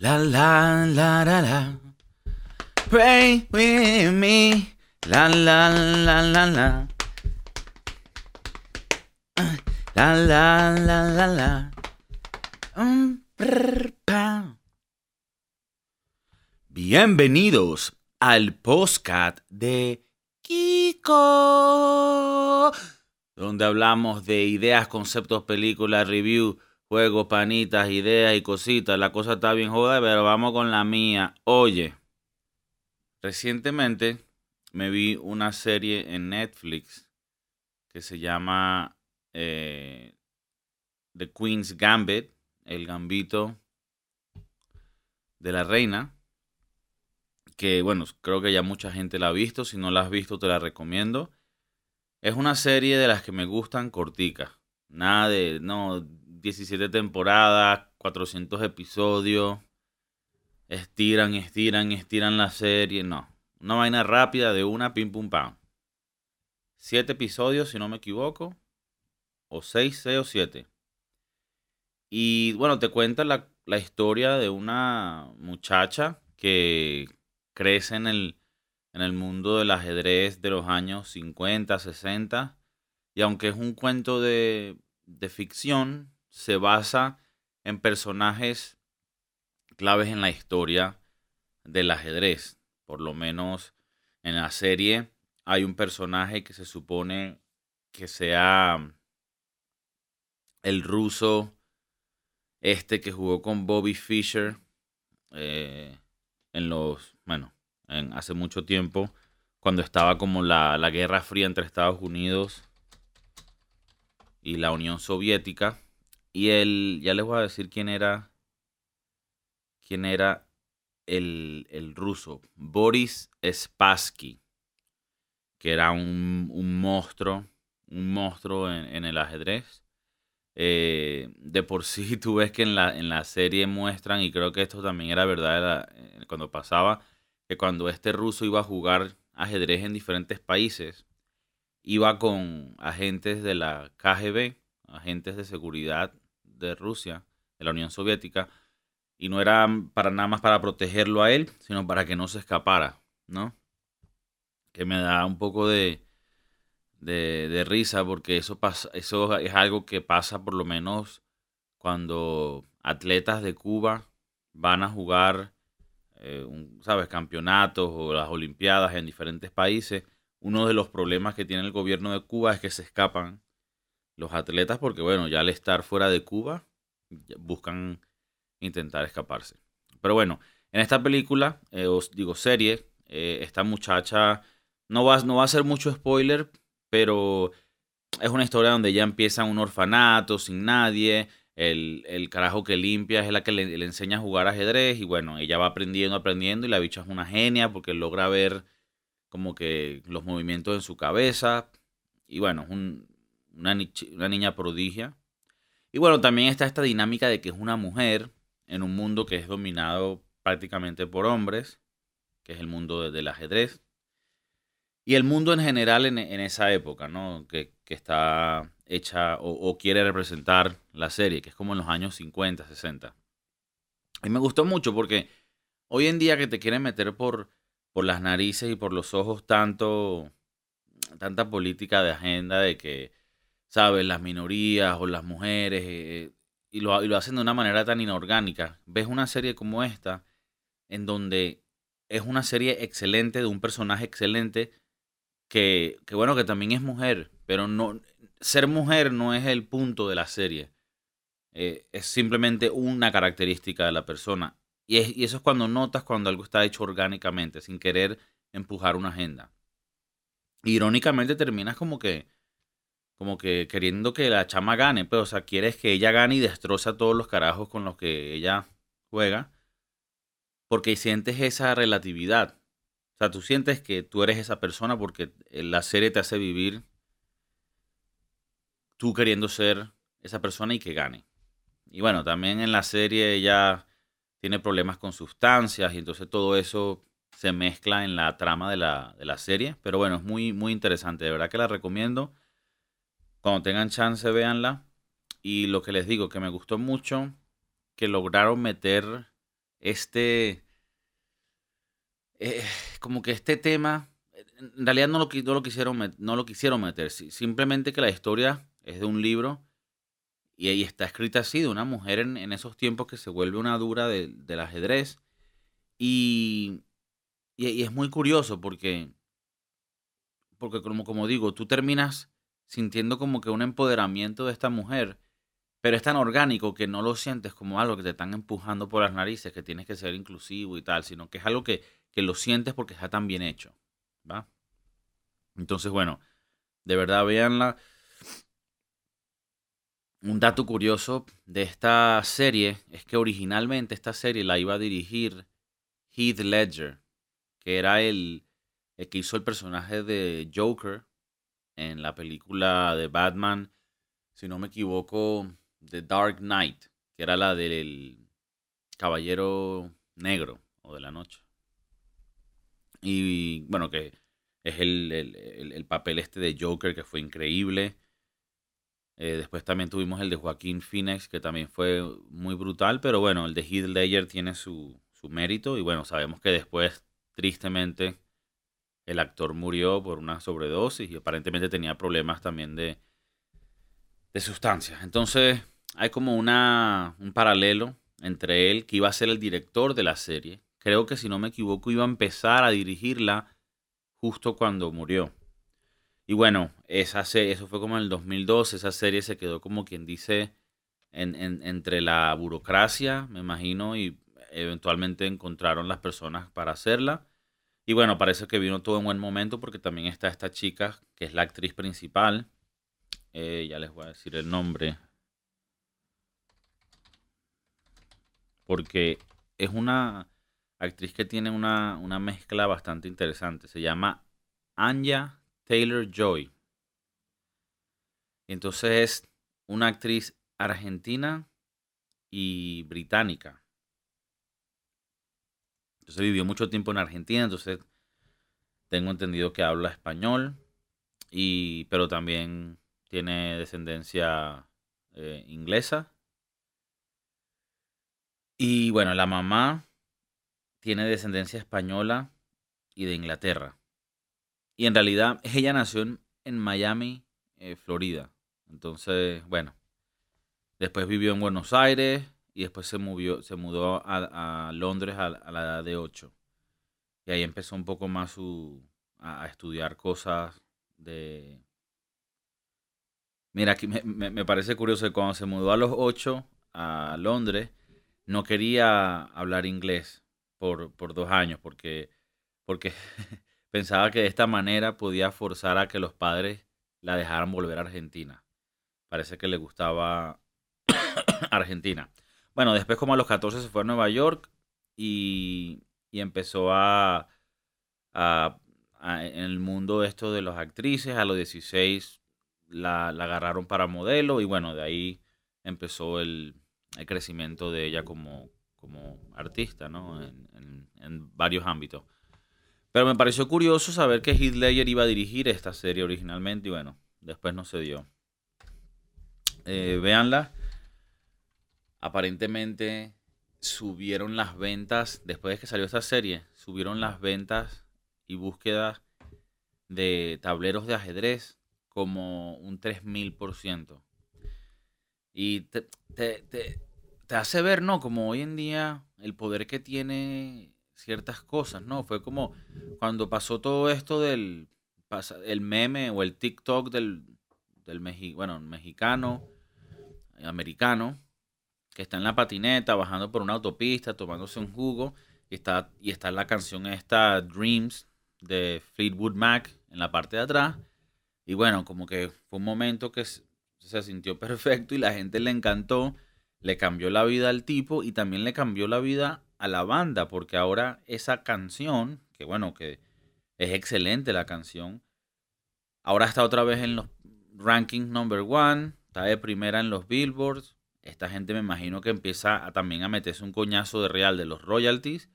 La la la la. Pray with me. La la la la la. La la la la. Um. Bienvenidos al postcat de Kiko, donde hablamos de ideas, conceptos, películas, review, juegos, panitas, ideas y cositas. La cosa está bien joda, pero vamos con la mía. Oye, recientemente me vi una serie en Netflix que se llama eh, The Queen's Gambit, el gambito de la reina que bueno, creo que ya mucha gente la ha visto, si no la has visto te la recomiendo. Es una serie de las que me gustan corticas, nada de, no, 17 temporadas, 400 episodios, estiran, estiran, estiran la serie, no, una vaina rápida de una pim pum pam. Siete episodios, si no me equivoco, o seis, seis o siete. Y bueno, te cuenta la, la historia de una muchacha que crece en el, en el mundo del ajedrez de los años 50, 60, y aunque es un cuento de, de ficción, se basa en personajes claves en la historia del ajedrez. Por lo menos en la serie hay un personaje que se supone que sea el ruso este que jugó con Bobby Fischer eh, en los bueno, en, hace mucho tiempo, cuando estaba como la, la Guerra Fría entre Estados Unidos y la Unión Soviética. Y él, ya les voy a decir quién era, quién era el, el ruso, Boris Spassky, que era un, un monstruo, un monstruo en, el ajedrez. Eh, de por sí, tú ves que en la, en la serie muestran, y creo que esto también era verdad eh, cuando pasaba, que cuando este ruso iba a jugar ajedrez en diferentes países, iba con agentes de la KGB, agentes de seguridad de Rusia, de la Unión Soviética, y no era para nada más para protegerlo a él, sino para que no se escapara, ¿no? Que me da un poco de, de, risa porque eso, pasa, eso es algo que pasa por lo menos cuando atletas de Cuba van a jugar eh, ¿sabes? campeonatos o las Olimpiadas en diferentes países, uno de los problemas que tiene el gobierno de Cuba es que se escapan los atletas porque, bueno, ya al estar fuera de Cuba, buscan intentar escaparse. Pero bueno, en esta película, eh, os digo serie, eh, esta muchacha, no va, no va a ser mucho spoiler, pero es una historia donde ya empieza un orfanato sin nadie, el, carajo que limpia es la que le, enseña a jugar ajedrez y bueno, ella va aprendiendo, aprendiendo y la bicha es una genia porque logra ver como que los movimientos en su cabeza y bueno, es una, niña prodigia. Y bueno, también está esta dinámica de que es una mujer en un mundo que es dominado prácticamente por hombres, que es el mundo del ajedrez. Y el mundo en general en, esa época, ¿no? Que, está hecha o, quiere representar la serie, que es como en los años 50, 60. Y me gustó mucho porque hoy en día que te quieren meter por, por las narices y por los ojos tanto, tanta política de agenda de que, ¿sabes? Las minorías o las mujeres, eh, y, lo, y lo hacen de una manera tan inorgánica. Ves una serie como esta, en donde es una serie excelente de un personaje excelente que, que bueno, que también es mujer, pero no, ser mujer no es el punto de la serie. Eh, es simplemente una característica de la persona. Y, y, eso es cuando notas cuando algo está hecho orgánicamente, sin querer empujar una agenda. Irónicamente terminas como que, como que queriendo que la chama gane, pero pues, o sea, quieres que ella gane y destroza todos los carajos con los que ella juega, porque sientes esa relatividad. O sea, tú sientes que tú eres esa persona porque la serie te hace vivir tú queriendo ser esa persona y que gane. Y bueno, también en la serie ella tiene problemas con sustancias y entonces todo eso se mezcla en la trama de la, de la serie. Pero bueno, es muy, muy interesante. De verdad que la recomiendo. Cuando tengan chance, véanla. Y lo que les digo, que me gustó mucho, que lograron meter este, eh, como que este tema, en realidad no lo, no lo, quisieron, no lo quisieron meter, simplemente que la historia es de un libro y ahí está escrita así, de una mujer en, esos tiempos que se vuelve una dura del ajedrez. Y, y, es muy curioso porque, porque como, como digo, tú terminas sintiendo como que un empoderamiento de esta mujer, pero es tan orgánico que no lo sientes como algo que te están empujando por las narices, que tienes que ser inclusivo y tal, sino que es algo que, que lo sientes porque está tan bien hecho. ¿Va? Entonces, bueno, de verdad, véanla. Un dato curioso de esta serie es que originalmente esta serie la iba a dirigir Heath Ledger, que era el, el que hizo el personaje de Joker en la película de Batman, si no me equivoco, The Dark Knight, que era la del Caballero Negro o de la Noche. Y bueno, que es el, el papel este de Joker que fue increíble. Eh, después también tuvimos el de Joaquín Phoenix, que también fue muy brutal, pero bueno, el de Heath Ledger tiene su, su mérito y bueno, sabemos que después, tristemente, el actor murió por una sobredosis y aparentemente tenía problemas también de, de sustancias. Entonces, hay como una, un paralelo entre él, que iba a ser el director de la serie. Creo que si no me equivoco, iba a empezar a dirigirla justo cuando murió. Y bueno, esa eso fue como en el 2002, esa serie se quedó como quien dice en, entre la burocracia, me imagino, y eventualmente encontraron las personas para hacerla. Y bueno, parece que vino todo en buen momento porque también está esta chica, que es la actriz principal. Eh, ya les voy a decir el nombre. Porque es una actriz que tiene una, una mezcla bastante interesante. Se llama Anya Taylor Joy. Entonces es una actriz argentina y británica. Entonces vivió mucho tiempo en Argentina, entonces tengo entendido que habla español, y, pero también tiene descendencia eh, inglesa. Y bueno, la mamá tiene descendencia española y de Inglaterra. Y en realidad ella nació en, Miami, eh, Florida. Entonces, bueno, después vivió en Buenos Aires y después se, movió, se mudó a, Londres a, la edad de 8. Y ahí empezó un poco más su, a, estudiar cosas de... Mira, aquí me, me, parece curioso que cuando se mudó a los 8 a Londres, no quería hablar inglés por, por dos años, porque, porque Pensaba que de esta manera podía forzar a que los padres la dejaran volver a Argentina. Parece que le gustaba Argentina. Bueno, después como a los 14 se fue a Nueva York y, empezó a, en el mundo esto de las actrices. A los 16 la, agarraron para modelo y bueno, de ahí empezó el, crecimiento de ella como, como artista, ¿no? en varios ámbitos. Pero me pareció curioso saber que Heath Ledger iba a dirigir esta serie originalmente y bueno, después no se dio. Eh, véanla. Aparentemente subieron las ventas, después de que salió esta serie, subieron las ventas y búsquedas de tableros de ajedrez como un 3000%. Y te, te, te, hace ver, ¿no? Como hoy en día el poder que tiene ciertas cosas, ¿no? Fue como cuando pasó todo esto del el meme o el TikTok del, del bueno, mexicano, americano, que está en la patineta, bajando por una autopista, tomándose un jugo, y está, y está la canción esta Dreams de Fleetwood Mac en la parte de atrás. Y bueno, como que fue un momento que se, sintió perfecto y la gente le encantó, le cambió la vida al tipo y también le cambió la vida a la banda, porque ahora esa canción, que bueno, que es excelente la canción, ahora está otra vez en los rankings number one, está de primera en los billboards. Esta gente me imagino que empieza a, también a meterse un coñazo de real de los royalties.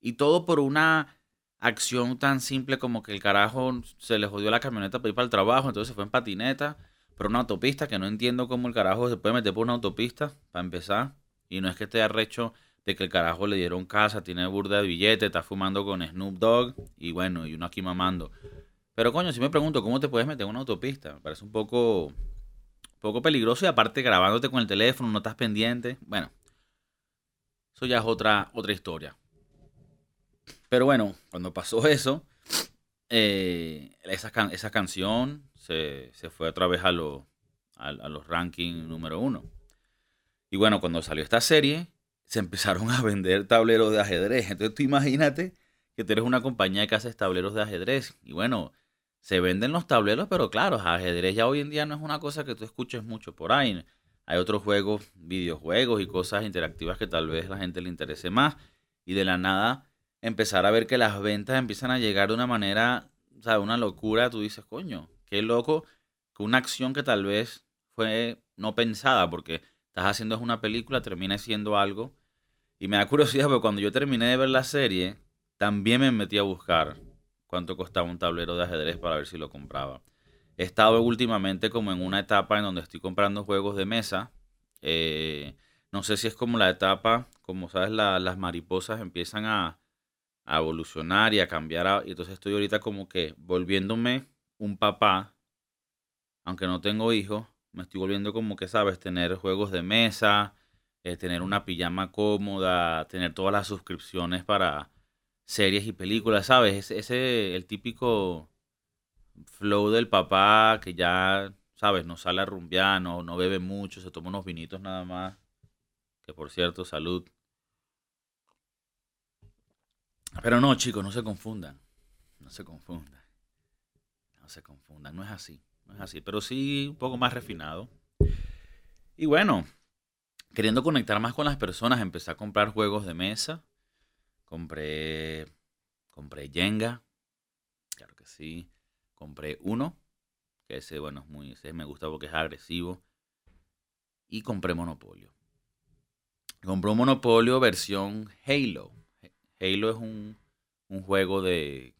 Y todo por una acción tan simple como que el carajo se le jodió la camioneta para ir para el trabajo, entonces se fue en patineta por una autopista que no entiendo cómo el carajo se puede meter por una autopista para empezar. Y no es que esté arrecho de que el carajo le dieron casa, tiene burda de billete, está fumando con Snoop Dogg y bueno, y uno aquí mamando. Pero coño, si me pregunto, ¿cómo te puedes meter en una autopista? Me parece un poco, poco peligroso y aparte grabándote con el teléfono, no estás pendiente. Bueno, eso ya es otra, otra historia. Pero bueno, cuando pasó eso, eh, esa, esa, canción se, fue otra vez a, a, los rankings número uno. Y bueno, cuando salió esta serie, se empezaron a vender tableros de ajedrez. Entonces tú imagínate que tú eres una compañía que hace tableros de ajedrez. Y bueno, se venden los tableros, pero claro, ajedrez ya hoy en día no es una cosa que tú escuches mucho por ahí. Hay otros juegos, videojuegos y cosas interactivas que tal vez la gente le interese más. Y de la nada empezar a ver que las ventas empiezan a llegar de una manera, o sea, una locura. Tú dices, coño, qué loco que una acción que tal vez fue no pensada, porque estás haciendo una película, termina siendo algo. Y me da curiosidad, porque cuando yo terminé de ver la serie, también me metí a buscar cuánto costaba un tablero de ajedrez para ver si lo compraba. He estado últimamente como en una etapa en donde estoy comprando juegos de mesa. Eh, no sé si es como la etapa, como sabes, las mariposas empiezan a, evolucionar y a cambiar. y entonces estoy ahorita como que volviéndome un papá, aunque no tengo hijos, me estoy volviendo como que, sabes, tener juegos de mesa, eh, tener una pijama cómoda, tener todas las suscripciones para series y películas, ¿sabes? Ese, el típico flow del papá que ya, ¿sabes? No sale a rumbear, no, no bebe mucho, se toma unos vinitos nada más. Que por cierto, salud. Pero no, chicos, no se confundan. No se confundan. No se confundan. No es así. No es así. Pero sí un poco más refinado. Y bueno, queriendo conectar más con las personas, empecé a comprar juegos de mesa. Compré. Compré Jenga. Claro que sí. Compré uno. Que ese, bueno, es muy. Ese me gusta porque es agresivo. Y compré Monopolio. Compré un Monopolio versión Halo. Halo es un, juego de,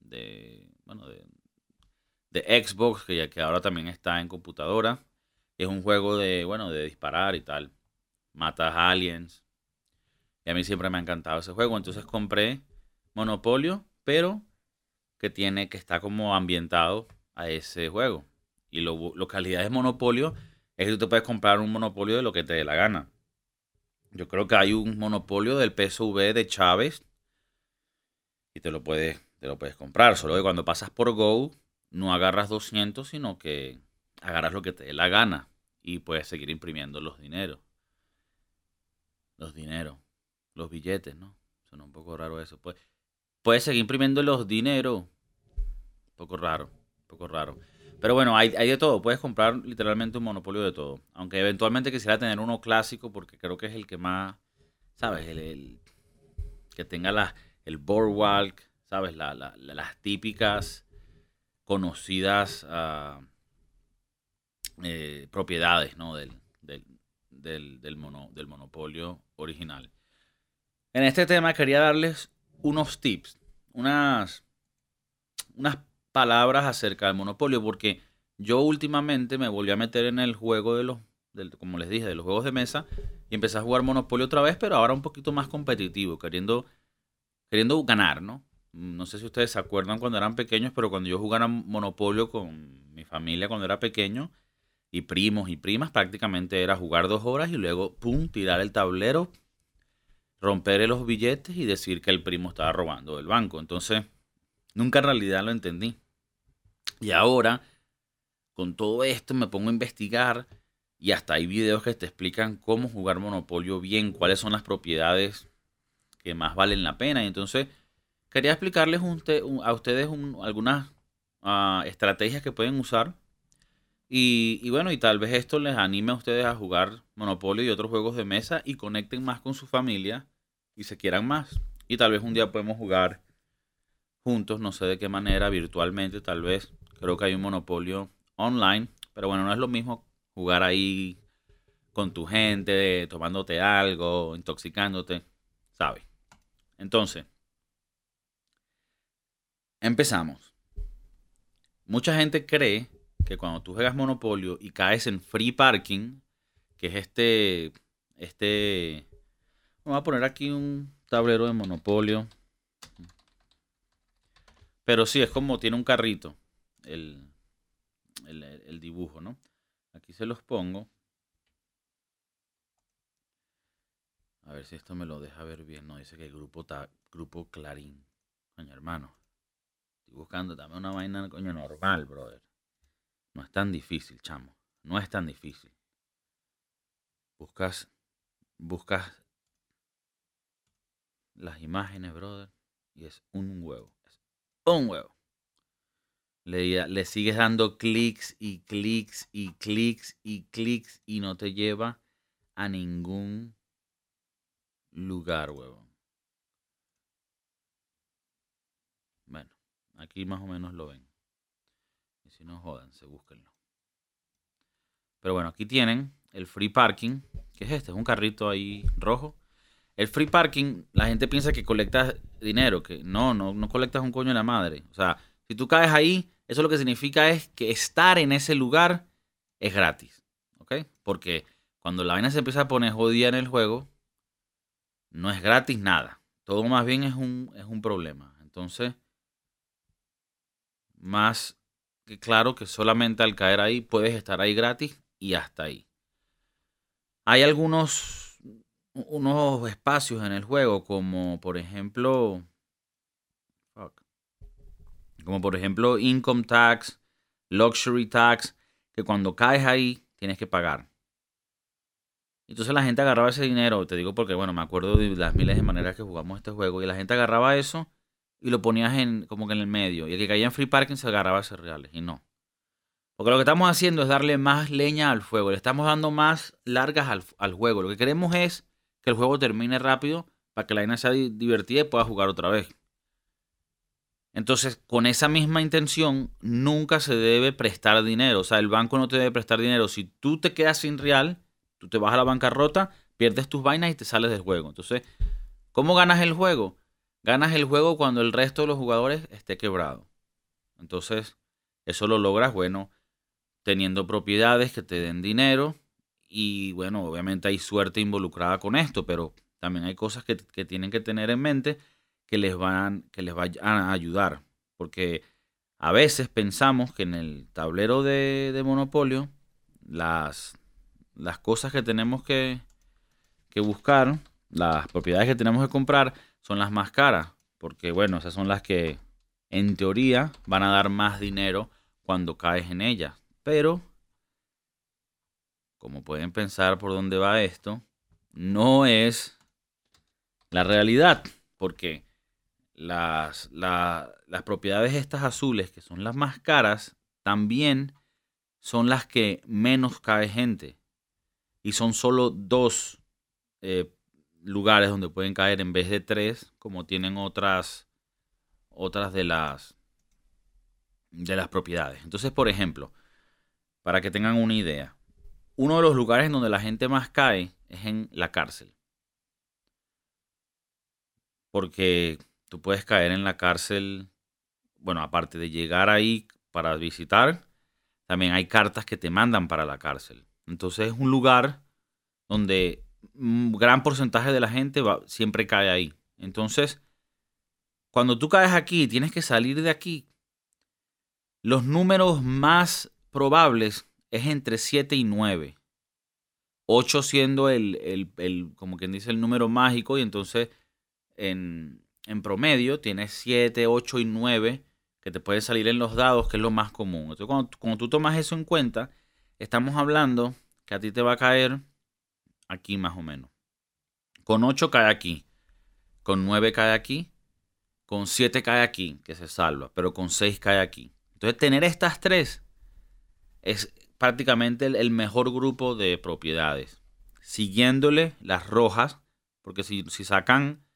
de, bueno, de, de Xbox, que, ya, que ahora también está en computadora. Es un juego de, bueno, de disparar y tal. Matas aliens. Y a mí siempre me ha encantado ese juego. Entonces compré Monopolio, pero que tiene, que está como ambientado a ese juego. Y lo, lo calidad de Monopolio es que tú te puedes comprar un Monopolio de lo que te dé la gana. Yo creo que hay un monopolio del PSV de Chávez y te lo puedes, te lo puedes comprar. Solo que cuando pasas por Go no agarras 200, sino que agarras lo que te dé la gana y puedes seguir imprimiendo los dineros. Los dineros, los billetes, ¿no? Suena un poco raro eso. Pues, puedes seguir imprimiendo los dineros. Un poco raro, un poco raro. Pero bueno, hay, de todo. Puedes comprar literalmente un monopolio de todo. Aunque eventualmente quisiera tener uno clásico porque creo que es el que más, ¿sabes? El, que tenga la, el boardwalk, ¿sabes? las típicas conocidas ah, eh, propiedades, ¿no? Del, del, del, del, del monopolio original. En este tema quería darles unos tips, unas, unas palabras acerca del monopolio, porque yo últimamente me volví a meter en el juego de los, como les dije, de los juegos de mesa y empecé a jugar monopolio otra vez, pero ahora un poquito más competitivo, queriendo, queriendo ganar, ¿no? No sé si ustedes se acuerdan cuando eran pequeños, pero cuando yo jugaba monopolio con mi familia cuando era pequeño, y primos y primas, prácticamente era jugar dos horas y luego, pum, tirar el tablero, romper los billetes y decir que el primo estaba robando del banco. Entonces, nunca en realidad lo entendí. Y ahora, con todo esto, me pongo a investigar y hasta hay videos que te explican cómo jugar Monopolio bien, cuáles son las propiedades que más valen la pena. Y entonces, quería explicarles a ustedes algunas ah, estrategias que pueden usar. Y, bueno, y tal vez esto les anime a ustedes a jugar Monopolio y otros juegos de mesa y conecten más con su familia y se quieran más. Y tal vez un día podemos jugar juntos, no sé de qué manera, virtualmente tal vez. Creo que hay un monopolio online, pero bueno, no es lo mismo jugar ahí con tu gente, tomándote algo, intoxicándote, ¿sabes? Entonces, empezamos. Mucha gente cree que cuando tú juegas Monopolio y caes en free parking, que es este, este Vamos a poner aquí un tablero de monopolio. Pero sí, es como tiene un carrito el, el, dibujo, ¿no? Aquí se los pongo. A ver si esto me lo deja ver bien. No, dice que el grupo, está grupo Clarín. Coño, hermano. Estoy buscando también una vaina, coño, normal, brother. No es tan difícil, chamo. No es tan difícil. Buscas, buscas las imágenes, brother. Y es un huevo. Es un huevo. Le, le sigues dando clics y clics y clics y clics y no te lleva a ningún lugar, huevón. Bueno, aquí más o menos lo ven. Y si no jodan, se búsquenlo. Pero bueno, aquí tienen el free parking. ¿Qué es este? Es un carrito ahí rojo. El free parking, la gente piensa que colectas dinero, que no, no, no colectas un coño de la madre. O sea, si tú caes ahí, eso lo que significa es que estar en ese lugar es gratis. ¿Ok? Porque cuando la vaina se empieza a poner jodida en el juego, no es gratis nada. Todo más bien es un, es un problema. Entonces, más claro que solamente al caer ahí puedes estar ahí gratis y hasta ahí. Hay algunos unos espacios en el juego como por ejemplo como por ejemplo income tax, luxury tax, que cuando caes ahí tienes que pagar. Entonces la gente agarraba ese dinero, te digo porque bueno, me acuerdo de las miles de maneras que jugamos este juego y la gente agarraba eso y lo ponías en como que en el medio y el que caía en free parking se agarraba ese reales y no. Porque lo que estamos haciendo es darle más leña al fuego, le estamos dando más largas al, al juego. Lo que queremos es que el juego termine rápido para que la vaina sea divertida y pueda jugar otra vez. Entonces, con esa misma intención, nunca se debe prestar dinero. O sea, el banco no te debe prestar dinero. Si tú te quedas sin real, tú te vas a la bancarrota, pierdes tus vainas y te sales del juego. Entonces, ¿cómo ganas el juego? Ganas el juego cuando el resto de los jugadores esté quebrado. Entonces, eso lo logras, bueno, teniendo propiedades que te den dinero. Y bueno, obviamente hay suerte involucrada con esto, pero también hay cosas que, que tienen que tener en mente que les van, que les vayan a ayudar. Porque a veces pensamos que en el tablero de, Monopolio las, las cosas que tenemos que, que buscar, las propiedades que tenemos que comprar, son las más caras. Porque bueno, esas son las que en teoría van a dar más dinero cuando caes en ellas. Pero, como pueden pensar por dónde va esto, no es la realidad. Porque las, las propiedades estas azules, que son las más caras, también son las que menos cae gente. Y son solo dos eh, lugares donde pueden caer en vez de tres, como tienen otras, otras de las, de las propiedades. Entonces, por ejemplo, para que tengan una idea, uno de los lugares donde la gente más cae es en la cárcel. Porque Tú puedes caer en la cárcel, bueno, aparte de llegar ahí para visitar, también hay cartas que te mandan para la cárcel. Entonces es un lugar donde un gran porcentaje de la gente va, siempre cae ahí. Entonces, cuando tú caes aquí, tienes que salir de aquí. Los números más probables es entre 7 y 9. 8 siendo el, el, el, como quien dice, el número mágico. Y entonces en, en promedio tienes 7, 8 y 9 que te pueden salir en los dados, que es lo más común. Entonces, cuando, tú tomas eso en cuenta, estamos hablando que a ti te va a caer aquí más o menos. Con 8 cae aquí, con 9 cae aquí, con 7 cae aquí, que se salva, pero con 6 cae aquí. Entonces, tener estas tres es prácticamente el, mejor grupo de propiedades. Siguiéndole las rojas, porque si, si sacan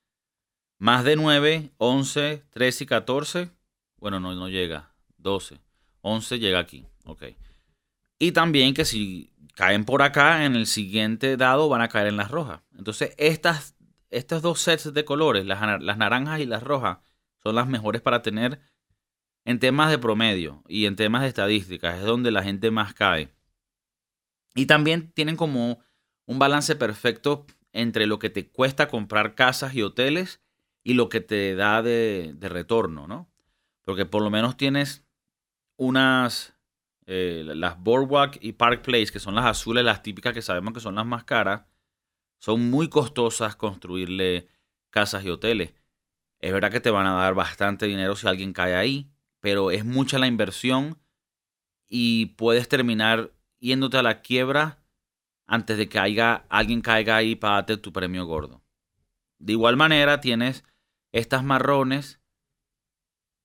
más de 9, 11, 13 y 14. Bueno, no, no llega. 12. 11 llega aquí. Ok. Y también que si caen por acá, en el siguiente dado van a caer en las rojas. Entonces, estas, estos dos sets de colores, las, las naranjas y las rojas, son las mejores para tener en temas de promedio y en temas de estadísticas. Es donde la gente más cae. Y también tienen como un balance perfecto entre lo que te cuesta comprar casas y hoteles y lo que te da de, retorno, ¿no? Porque por lo menos tienes unas, eh, las Boardwalk y Park Place, que son las azules, las típicas que sabemos que son las más caras, son muy costosas construirle casas y hoteles. Es verdad que te van a dar bastante dinero si alguien cae ahí, pero es mucha la inversión y puedes terminar yéndote a la quiebra antes de que alguien caiga ahí para darte tu premio gordo. De igual manera tienes estas marrones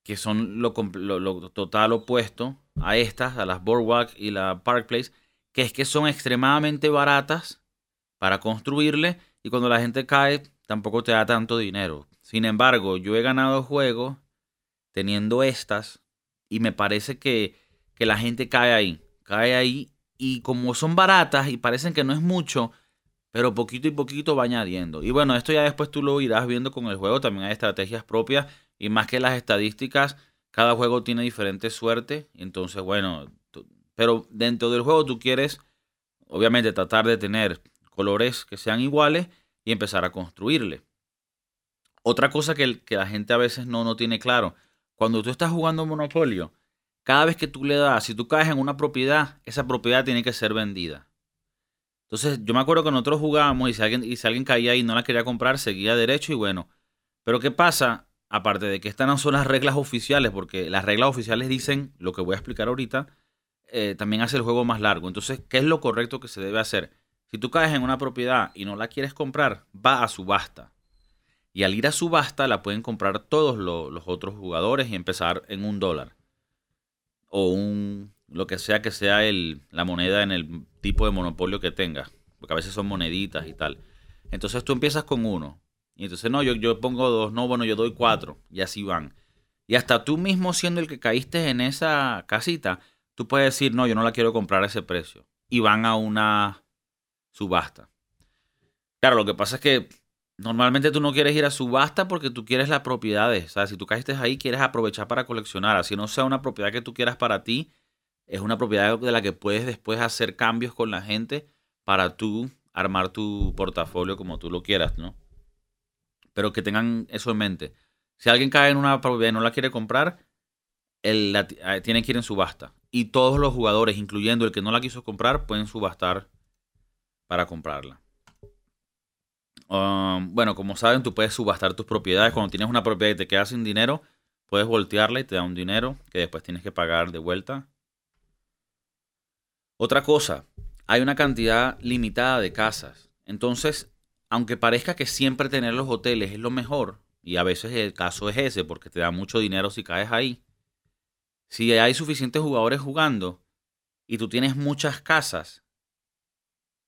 que son lo, lo, total opuesto a estas, a las Boardwalk y la Park Place, que es que son extremadamente baratas para construirle y cuando la gente cae tampoco te da tanto dinero. Sin embargo, yo he ganado juegos teniendo estas y me parece que, que la gente cae ahí, cae ahí y como son baratas y parecen que no es mucho, pero poquito y poquito va añadiendo. Y bueno, esto ya después tú lo irás viendo con el juego, también hay estrategias propias y más que las estadísticas, cada juego tiene diferente suerte, entonces bueno, pero dentro del juego tú quieres obviamente tratar de tener colores que sean iguales y empezar a construirle. Otra cosa que, que la gente a veces no, no tiene claro, cuando tú estás jugando Monopolio, cada vez que tú le das, si tú caes en una propiedad, esa propiedad tiene que ser vendida. Entonces, yo me acuerdo que nosotros jugábamos y si alguien, y si alguien caía y no la quería comprar, seguía derecho y bueno. Pero ¿qué pasa? Aparte de que estas no son las reglas oficiales, porque las reglas oficiales dicen lo que voy a explicar ahorita, eh, también hace el juego más largo. Entonces, ¿qué es lo correcto que se debe hacer? Si tú caes en una propiedad y no la quieres comprar, va a subasta. Y al ir a subasta la pueden comprar todos los otros jugadores y empezar en un dólar o un lo que sea que sea el, la moneda en el tipo de monopolio que tengas, porque a veces son moneditas y tal. Entonces tú empiezas con uno, y entonces no, yo, yo pongo dos, no, bueno, yo doy cuatro, y así van. Y hasta tú mismo siendo el que caíste en esa casita, tú puedes decir, no, yo no la quiero comprar a ese precio. Y van a una subasta. Claro, lo que pasa es que Normalmente tú no quieres ir a subasta porque tú quieres las propiedades. O sea, si tú caíste ahí, quieres aprovechar para coleccionar. Así no sea una propiedad que tú quieras para ti, es una propiedad de la que puedes después hacer cambios con la gente para tú armar tu portafolio como tú lo quieras, ¿no? Pero que tengan eso en mente. Si alguien cae en una propiedad y no la quiere comprar, él eh, tiene que ir en subasta. Y todos los jugadores, incluyendo el que no la quiso comprar, pueden subastar para comprarla. Um, bueno, como saben, tú puedes subastar tus propiedades. Cuando tienes una propiedad y te quedas sin dinero, puedes voltearla y te da un dinero que después tienes que pagar de vuelta. Otra cosa, hay una cantidad limitada de casas. Entonces, aunque parezca que siempre tener los hoteles es lo mejor, y a veces el caso es ese, porque te da mucho dinero si caes ahí, si hay suficientes jugadores jugando y tú tienes muchas casas,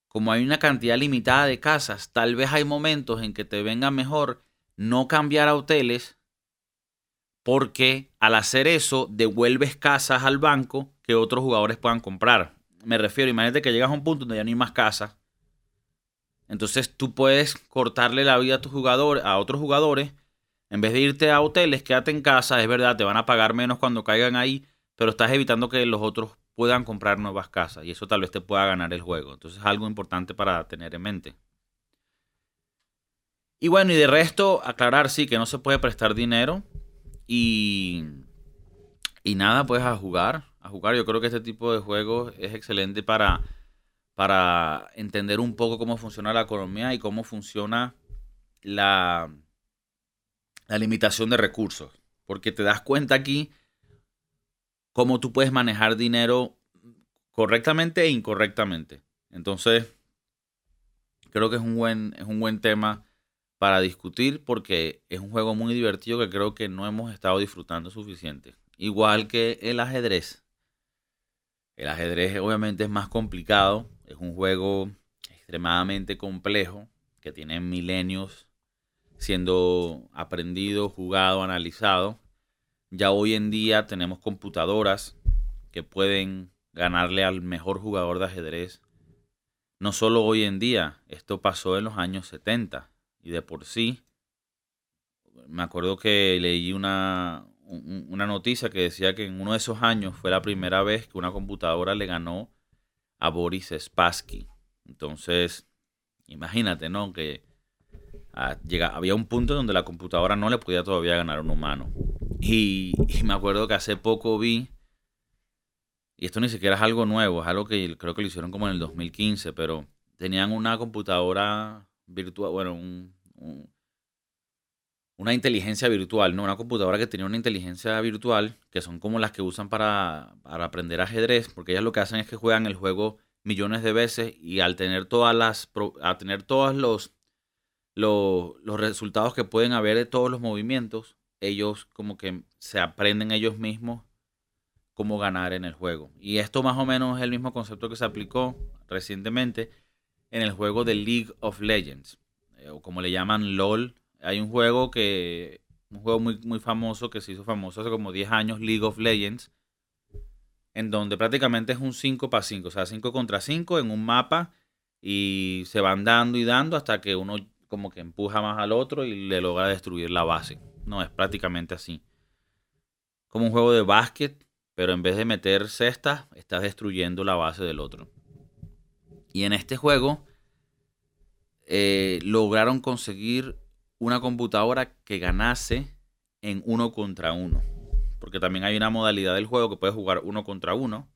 como hay una cantidad limitada de casas, tal vez hay momentos en que te venga mejor no cambiar a hoteles porque al hacer eso devuelves casas al banco que otros jugadores puedan comprar. Me refiero, imagínate que llegas a un punto donde ya no hay más casas. Entonces tú puedes cortarle la vida a tus jugadores, a otros jugadores. En vez de irte a hoteles, quédate en casa. Es verdad, te van a pagar menos cuando caigan ahí, pero estás evitando que los otros puedan comprar nuevas casas y eso tal vez te pueda ganar el juego. Entonces es algo importante para tener en mente. Y bueno, y de resto, aclarar, sí, que no se puede prestar dinero y, y nada, pues a jugar, a jugar. Yo creo que este tipo de juegos es excelente para, para entender un poco cómo funciona la economía y cómo funciona la, la limitación de recursos. Porque te das cuenta aquí cómo tú puedes manejar dinero correctamente e incorrectamente. Entonces, creo que es un buen, es un buen tema para discutir porque es un juego muy divertido que creo que no hemos estado disfrutando suficiente. Igual que el ajedrez. El ajedrez obviamente es más complicado, es un juego extremadamente complejo que tiene milenios siendo aprendido, jugado, analizado. Ya hoy en día tenemos computadoras que pueden ganarle al mejor jugador de ajedrez. No solo hoy en día, esto pasó en los años 70 y de por sí. Me acuerdo que leí una, una noticia que decía que en uno de esos años fue la primera vez que una computadora le ganó a Boris Spassky. Entonces, Imagínate, ¿no? Que ah, llega, había un punto donde la computadora no le podía todavía ganar a un humano. Y, y, me acuerdo que hace poco vi, y esto ni siquiera es algo nuevo, es algo que creo que lo hicieron como en el 2015, pero tenían una computadora virtual, bueno, un, una inteligencia virtual, ¿no? Una computadora que tenía una inteligencia virtual, que son como las que usan para, aprender ajedrez, porque ellas lo que hacen es que juegan el juego millones de veces y al tener todas las, a tener todos los, los, los resultados que pueden haber de todos los movimientos, ellos como que se aprenden ellos mismos cómo ganar en el juego. Y esto más o menos es el mismo concepto que se aplicó recientemente en el juego de League of Legends, eh, o como le llaman LOL hay un juego que, un juego muy, muy famoso que se hizo famoso hace como 10 años, League of Legends, en donde prácticamente es un 5 para 5, o sea, 5 contra 5 en un mapa y se van dando y dando hasta que uno como que empuja más al otro y le logra destruir la base. No, es prácticamente así. Como un juego de básquet, pero en vez de meter cestas, estás destruyendo la base del otro. Y en este juego eh, lograron conseguir una computadora que ganase en uno contra uno. Porque también hay una modalidad del juego que puedes jugar uno contra uno.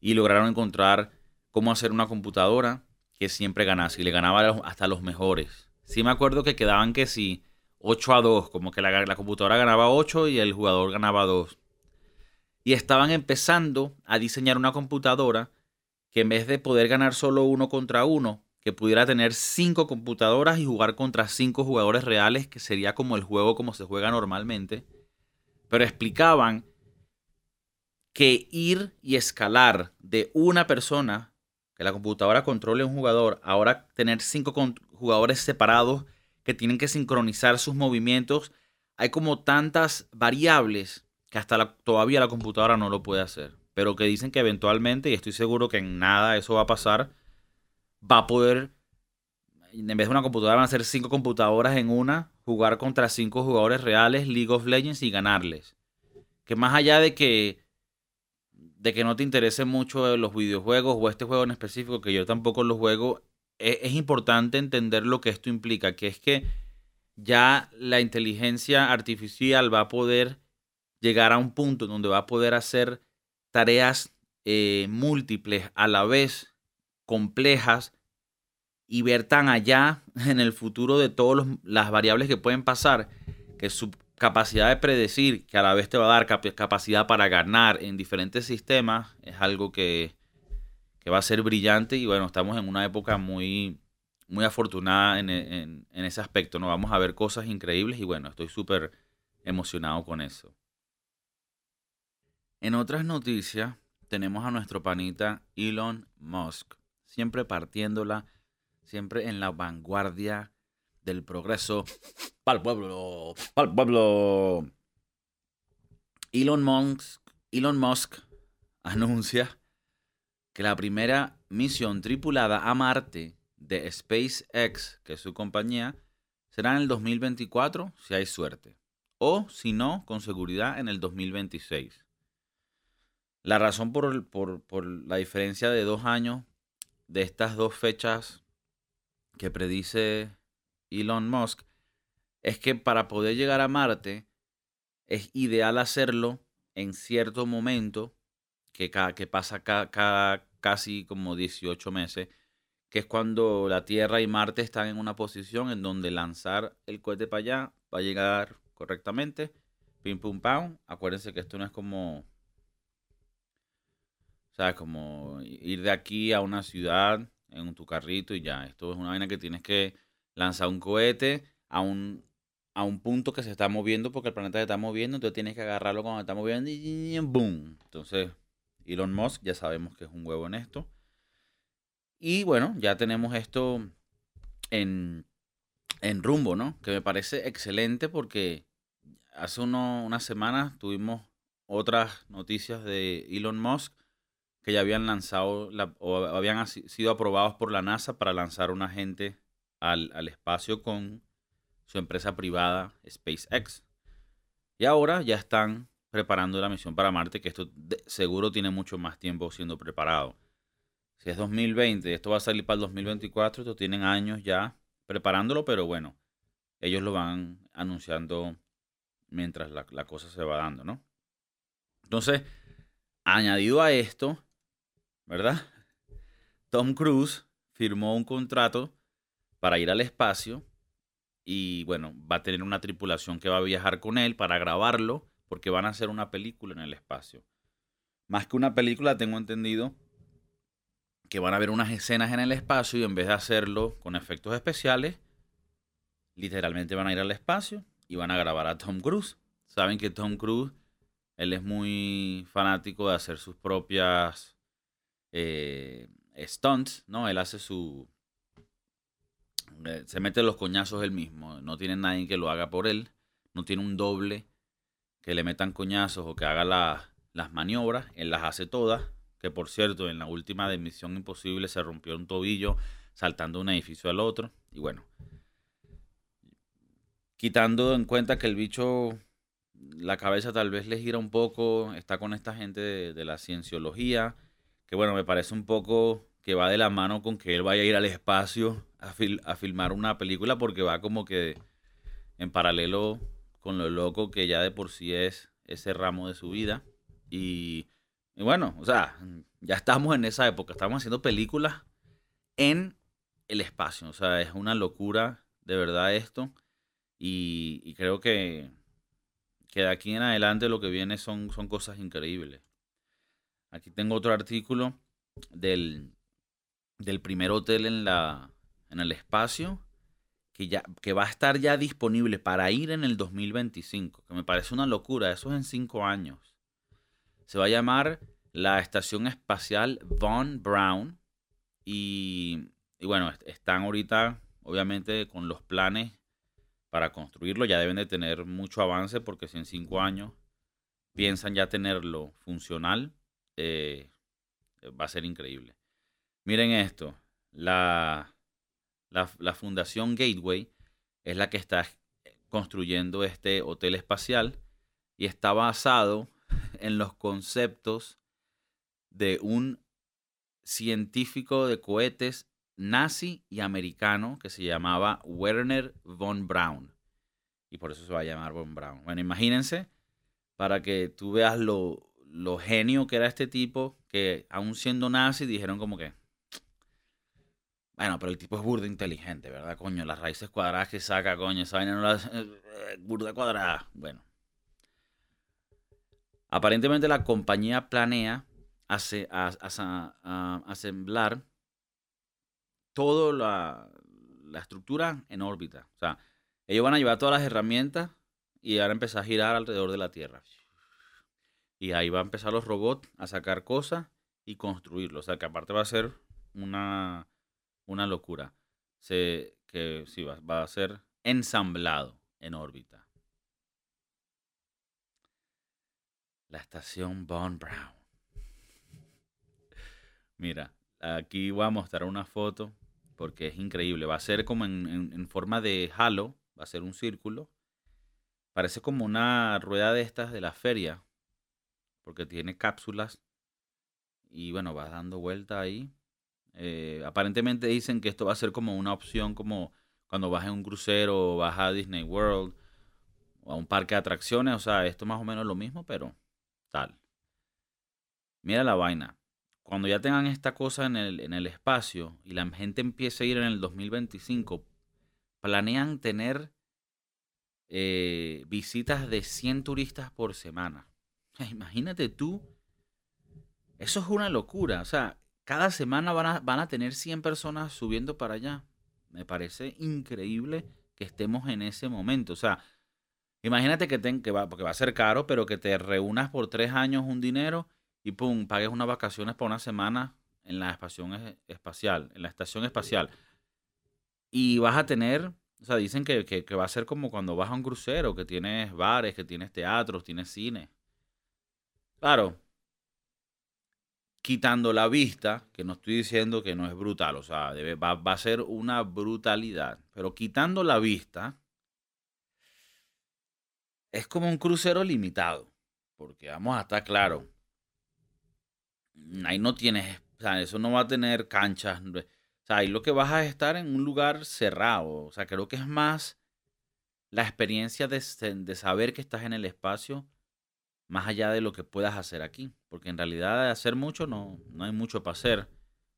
Y lograron encontrar cómo hacer una computadora que siempre ganase. Y le ganaba hasta los mejores. Sí me acuerdo que quedaban que si 8 a 2. Como que la, la computadora ganaba 8 y el jugador ganaba 2. Y estaban empezando a diseñar una computadora que en vez de poder ganar solo uno contra uno, que pudiera tener cinco computadoras y jugar contra cinco jugadores reales, que sería como el juego como se juega normalmente. Pero explicaban que ir y escalar de una persona, que la computadora controle un jugador, ahora tener cinco jugadores separados que tienen que sincronizar sus movimientos, hay como tantas variables que hasta todavía la computadora no lo puede hacer. Pero que dicen que eventualmente, y estoy seguro que en nada eso va a pasar, va a poder, en vez de una computadora, van a ser cinco computadoras en una, jugar contra cinco jugadores reales, League of Legends y ganarles. Que más allá de que de que no te interesen mucho los videojuegos o este juego en específico, que yo tampoco lo juego, es, es importante entender lo que esto implica, que es que ya la inteligencia artificial va a poder llegar a un punto donde va a poder hacer tareas eh, múltiples a la vez complejas y ver tan allá en el futuro de todas las variables que pueden pasar, que su capacidad de predecir, que a la vez te va a dar capacidad para ganar en diferentes sistemas, es algo que, va a ser brillante y bueno, estamos en una época muy, muy afortunada en, en ese aspecto, ¿no? Vamos a ver cosas increíbles y bueno, estoy súper emocionado con eso. En otras noticias, tenemos a nuestro panita Elon Musk siempre partiéndola, siempre en la vanguardia del progreso para el pueblo, para el pueblo. Elon Musk, Elon Musk anuncia que la primera misión tripulada a Marte de SpaceX, que es su compañía, será en el 2024 si hay suerte. O si no, con seguridad en el 2026. La razón por, por, por la diferencia de dos años de estas dos fechas que predice Elon Musk es que para poder llegar a Marte es ideal hacerlo en cierto momento que, que pasa cada, casi como 18 meses, que es cuando la Tierra y Marte están en una posición en donde lanzar el cohete para allá va a llegar correctamente. Pim pum pam. Acuérdense que esto no es como sea, como ir de aquí a una ciudad en tu carrito y ya. Esto es una vaina que tienes que lanzar un cohete a un, a un punto que se está moviendo porque el planeta se está moviendo, entonces tienes que agarrarlo cuando se está moviendo y ¡boom! Entonces, Elon Musk ya sabemos que es un huevo en esto. Y bueno, ya tenemos esto en, en rumbo, ¿no? Que me parece excelente porque hace uno, unas semanas tuvimos otras noticias de Elon Musk que ya habían lanzado o habían sido aprobados por la NASA para lanzar un agente al, espacio con su empresa privada SpaceX. Y ahora ya están preparando la misión para Marte, que esto seguro tiene mucho más tiempo siendo preparado. si es 2020, esto va a salir para el 2024, esto tienen años ya preparándolo, pero bueno, ellos lo van anunciando mientras la, la cosa se va dando, ¿no? Entonces, añadido a esto, ¿verdad? Tom Cruise firmó un contrato para ir al espacio y bueno, va a tener una tripulación que va a viajar con él para grabarlo porque van a hacer una película en el espacio. Más que una película, tengo entendido que van a ver unas escenas en el espacio y en vez de hacerlo con efectos especiales, literalmente van a ir al espacio y van a grabar a Tom Cruise. Saben que Tom Cruise, él es muy fanático de hacer sus propias eh, stunts, ¿no? Él hace su... Eh, se mete los coñazos él mismo, no tiene nadie que lo haga por él, no tiene un doble que le metan coñazos o que haga las maniobras, él las hace todas, que por cierto, en la última de Misión Imposible se rompió un tobillo saltando de un edificio al otro, y bueno, quitando en cuenta que el bicho, la cabeza tal vez le gira un poco, está con esta gente de la cienciología, que bueno, me parece un poco que va de la mano con que él vaya a ir al espacio a, filmar una película porque va como que en paralelo con lo loco que ya de por sí es ese ramo de su vida. Y, y bueno, o sea, ya estamos en esa época, estamos haciendo películas en el espacio, o sea, es una locura de verdad esto. Y, y creo que, que de aquí en adelante lo que viene son, son cosas increíbles. Aquí tengo otro artículo del, primer hotel en, la, en el espacio que, ya, que va a estar ya disponible para ir en el 2025, que me parece una locura, eso es en cinco años. Se va a llamar la Estación Espacial Von Braun y, y bueno, están ahorita obviamente con los planes para construirlo, ya deben de tener mucho avance porque si en cinco años piensan ya tenerlo funcional, eh, va a ser increíble. Miren esto, la, la, Fundación Gateway es la que está construyendo este hotel espacial y está basado en los conceptos de un científico de cohetes nazi y americano que se llamaba Werner von Braun. Y por eso se va a llamar von Braun. Bueno, imagínense, para que tú veas lo, lo genio que era este tipo, que aún siendo nazi dijeron como que, bueno, pero el tipo es burda inteligente, ¿verdad, coño? Las raíces cuadradas que saca, coño, esa vaina no las... Eh, burda cuadrada. Bueno. Aparentemente la compañía planea hace, asemblar toda la, la estructura en órbita. O sea, ellos van a llevar todas las herramientas y van a empezar a girar alrededor de la Tierra. Y ahí va a empezar los robots a sacar cosas y construirlo. O sea, que aparte va a ser una, una locura. Se, que sí, va, a ser ensamblado en órbita. La estación Von Brown. Mira, aquí voy a mostrar una foto porque es increíble. Va a ser como en, en, forma de halo, va a ser un círculo. Parece como una rueda de estas de la feria, porque tiene cápsulas y bueno, vas dando vuelta ahí. Eh, aparentemente dicen que esto va a ser como una opción como cuando vas en un crucero o vas a Disney World o a un parque de atracciones. O sea, esto más o menos lo mismo, pero tal. Mira la vaina. Cuando ya tengan esta cosa en el, en el espacio y la gente empiece a ir en el 2025, planean tener eh, visitas de 100 turistas por semana. Imagínate tú, eso es una locura. O sea, cada semana van a, van a tener 100 personas subiendo para allá. Me parece increíble que estemos en ese momento. O sea, imagínate que, ten, que va, porque va a ser caro, pero que te reúnas por tres años un dinero y pum, pagues unas vacaciones por una semana en la estación espacial, en la estación espacial. Y vas a tener, o sea, dicen que, que va a ser como cuando vas a un crucero, que tienes bares, que tienes teatros, tienes cine. Claro, quitando la vista, que no estoy diciendo que no es brutal, o sea, va, a ser una brutalidad, pero quitando la vista, es como un crucero limitado, porque vamos a estar claro, ahí no tienes, sea, eso no va a tener canchas. O sea, ahí lo que vas a estar en un lugar cerrado. O sea, creo que es más la experiencia de, de saber que estás en el espacio más allá de lo que puedas hacer aquí. Porque en realidad de hacer mucho no, no hay mucho para hacer.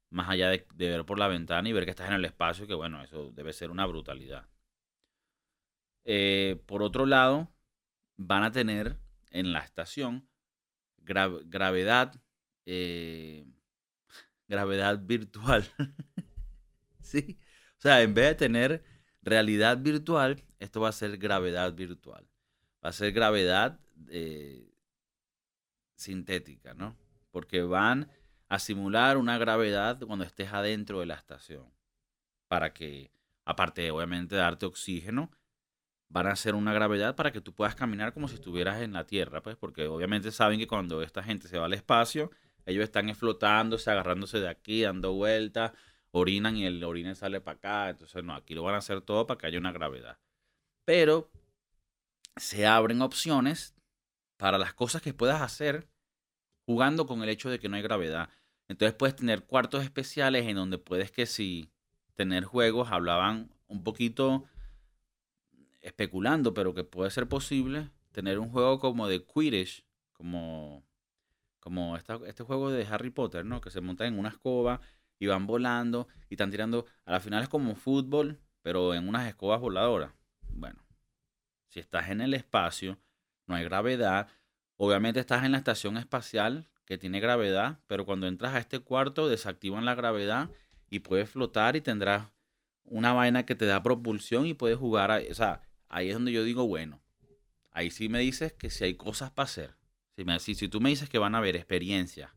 Más allá de, ver por la ventana y ver que estás en el espacio, que bueno, eso debe ser una brutalidad. Eh, por otro lado, van a tener en la estación gravedad, eh, gravedad virtual. sí, o sea, en vez de tener realidad virtual, esto va a ser gravedad virtual. Va a ser gravedad eh, sintética, ¿no? Porque van a simular una gravedad cuando estés adentro de la estación. Para que, aparte obviamente de darte oxígeno, van a hacer una gravedad para que tú puedas caminar como si estuvieras en la Tierra, pues, porque obviamente saben que cuando esta gente se va al espacio, ellos están flotándose, agarrándose de aquí, dando vueltas, orinan y el orine sale para acá, entonces no, aquí lo van a hacer todo para que haya una gravedad. Pero se abren opciones para las cosas que puedas hacer jugando con el hecho de que no hay gravedad. Entonces puedes tener cuartos especiales en donde puedes que si tener juegos, hablaban un poquito especulando, pero que puede ser posible tener un juego como de Quidditch, como, como este juego de Harry Potter, ¿no? Que se monta en una escoba y van volando y están tirando. A la final es como fútbol, pero en unas escobas voladoras. Bueno, si estás en el espacio, no hay gravedad. Obviamente estás en la estación espacial que tiene gravedad, pero cuando entras a este cuarto desactivan la gravedad y puedes flotar y tendrás una vaina que te da propulsión y puedes jugar. A, o sea, ahí es donde yo digo, bueno, ahí sí me dices que si hay cosas para hacer. Si, me, si, tú me dices que van a haber experiencias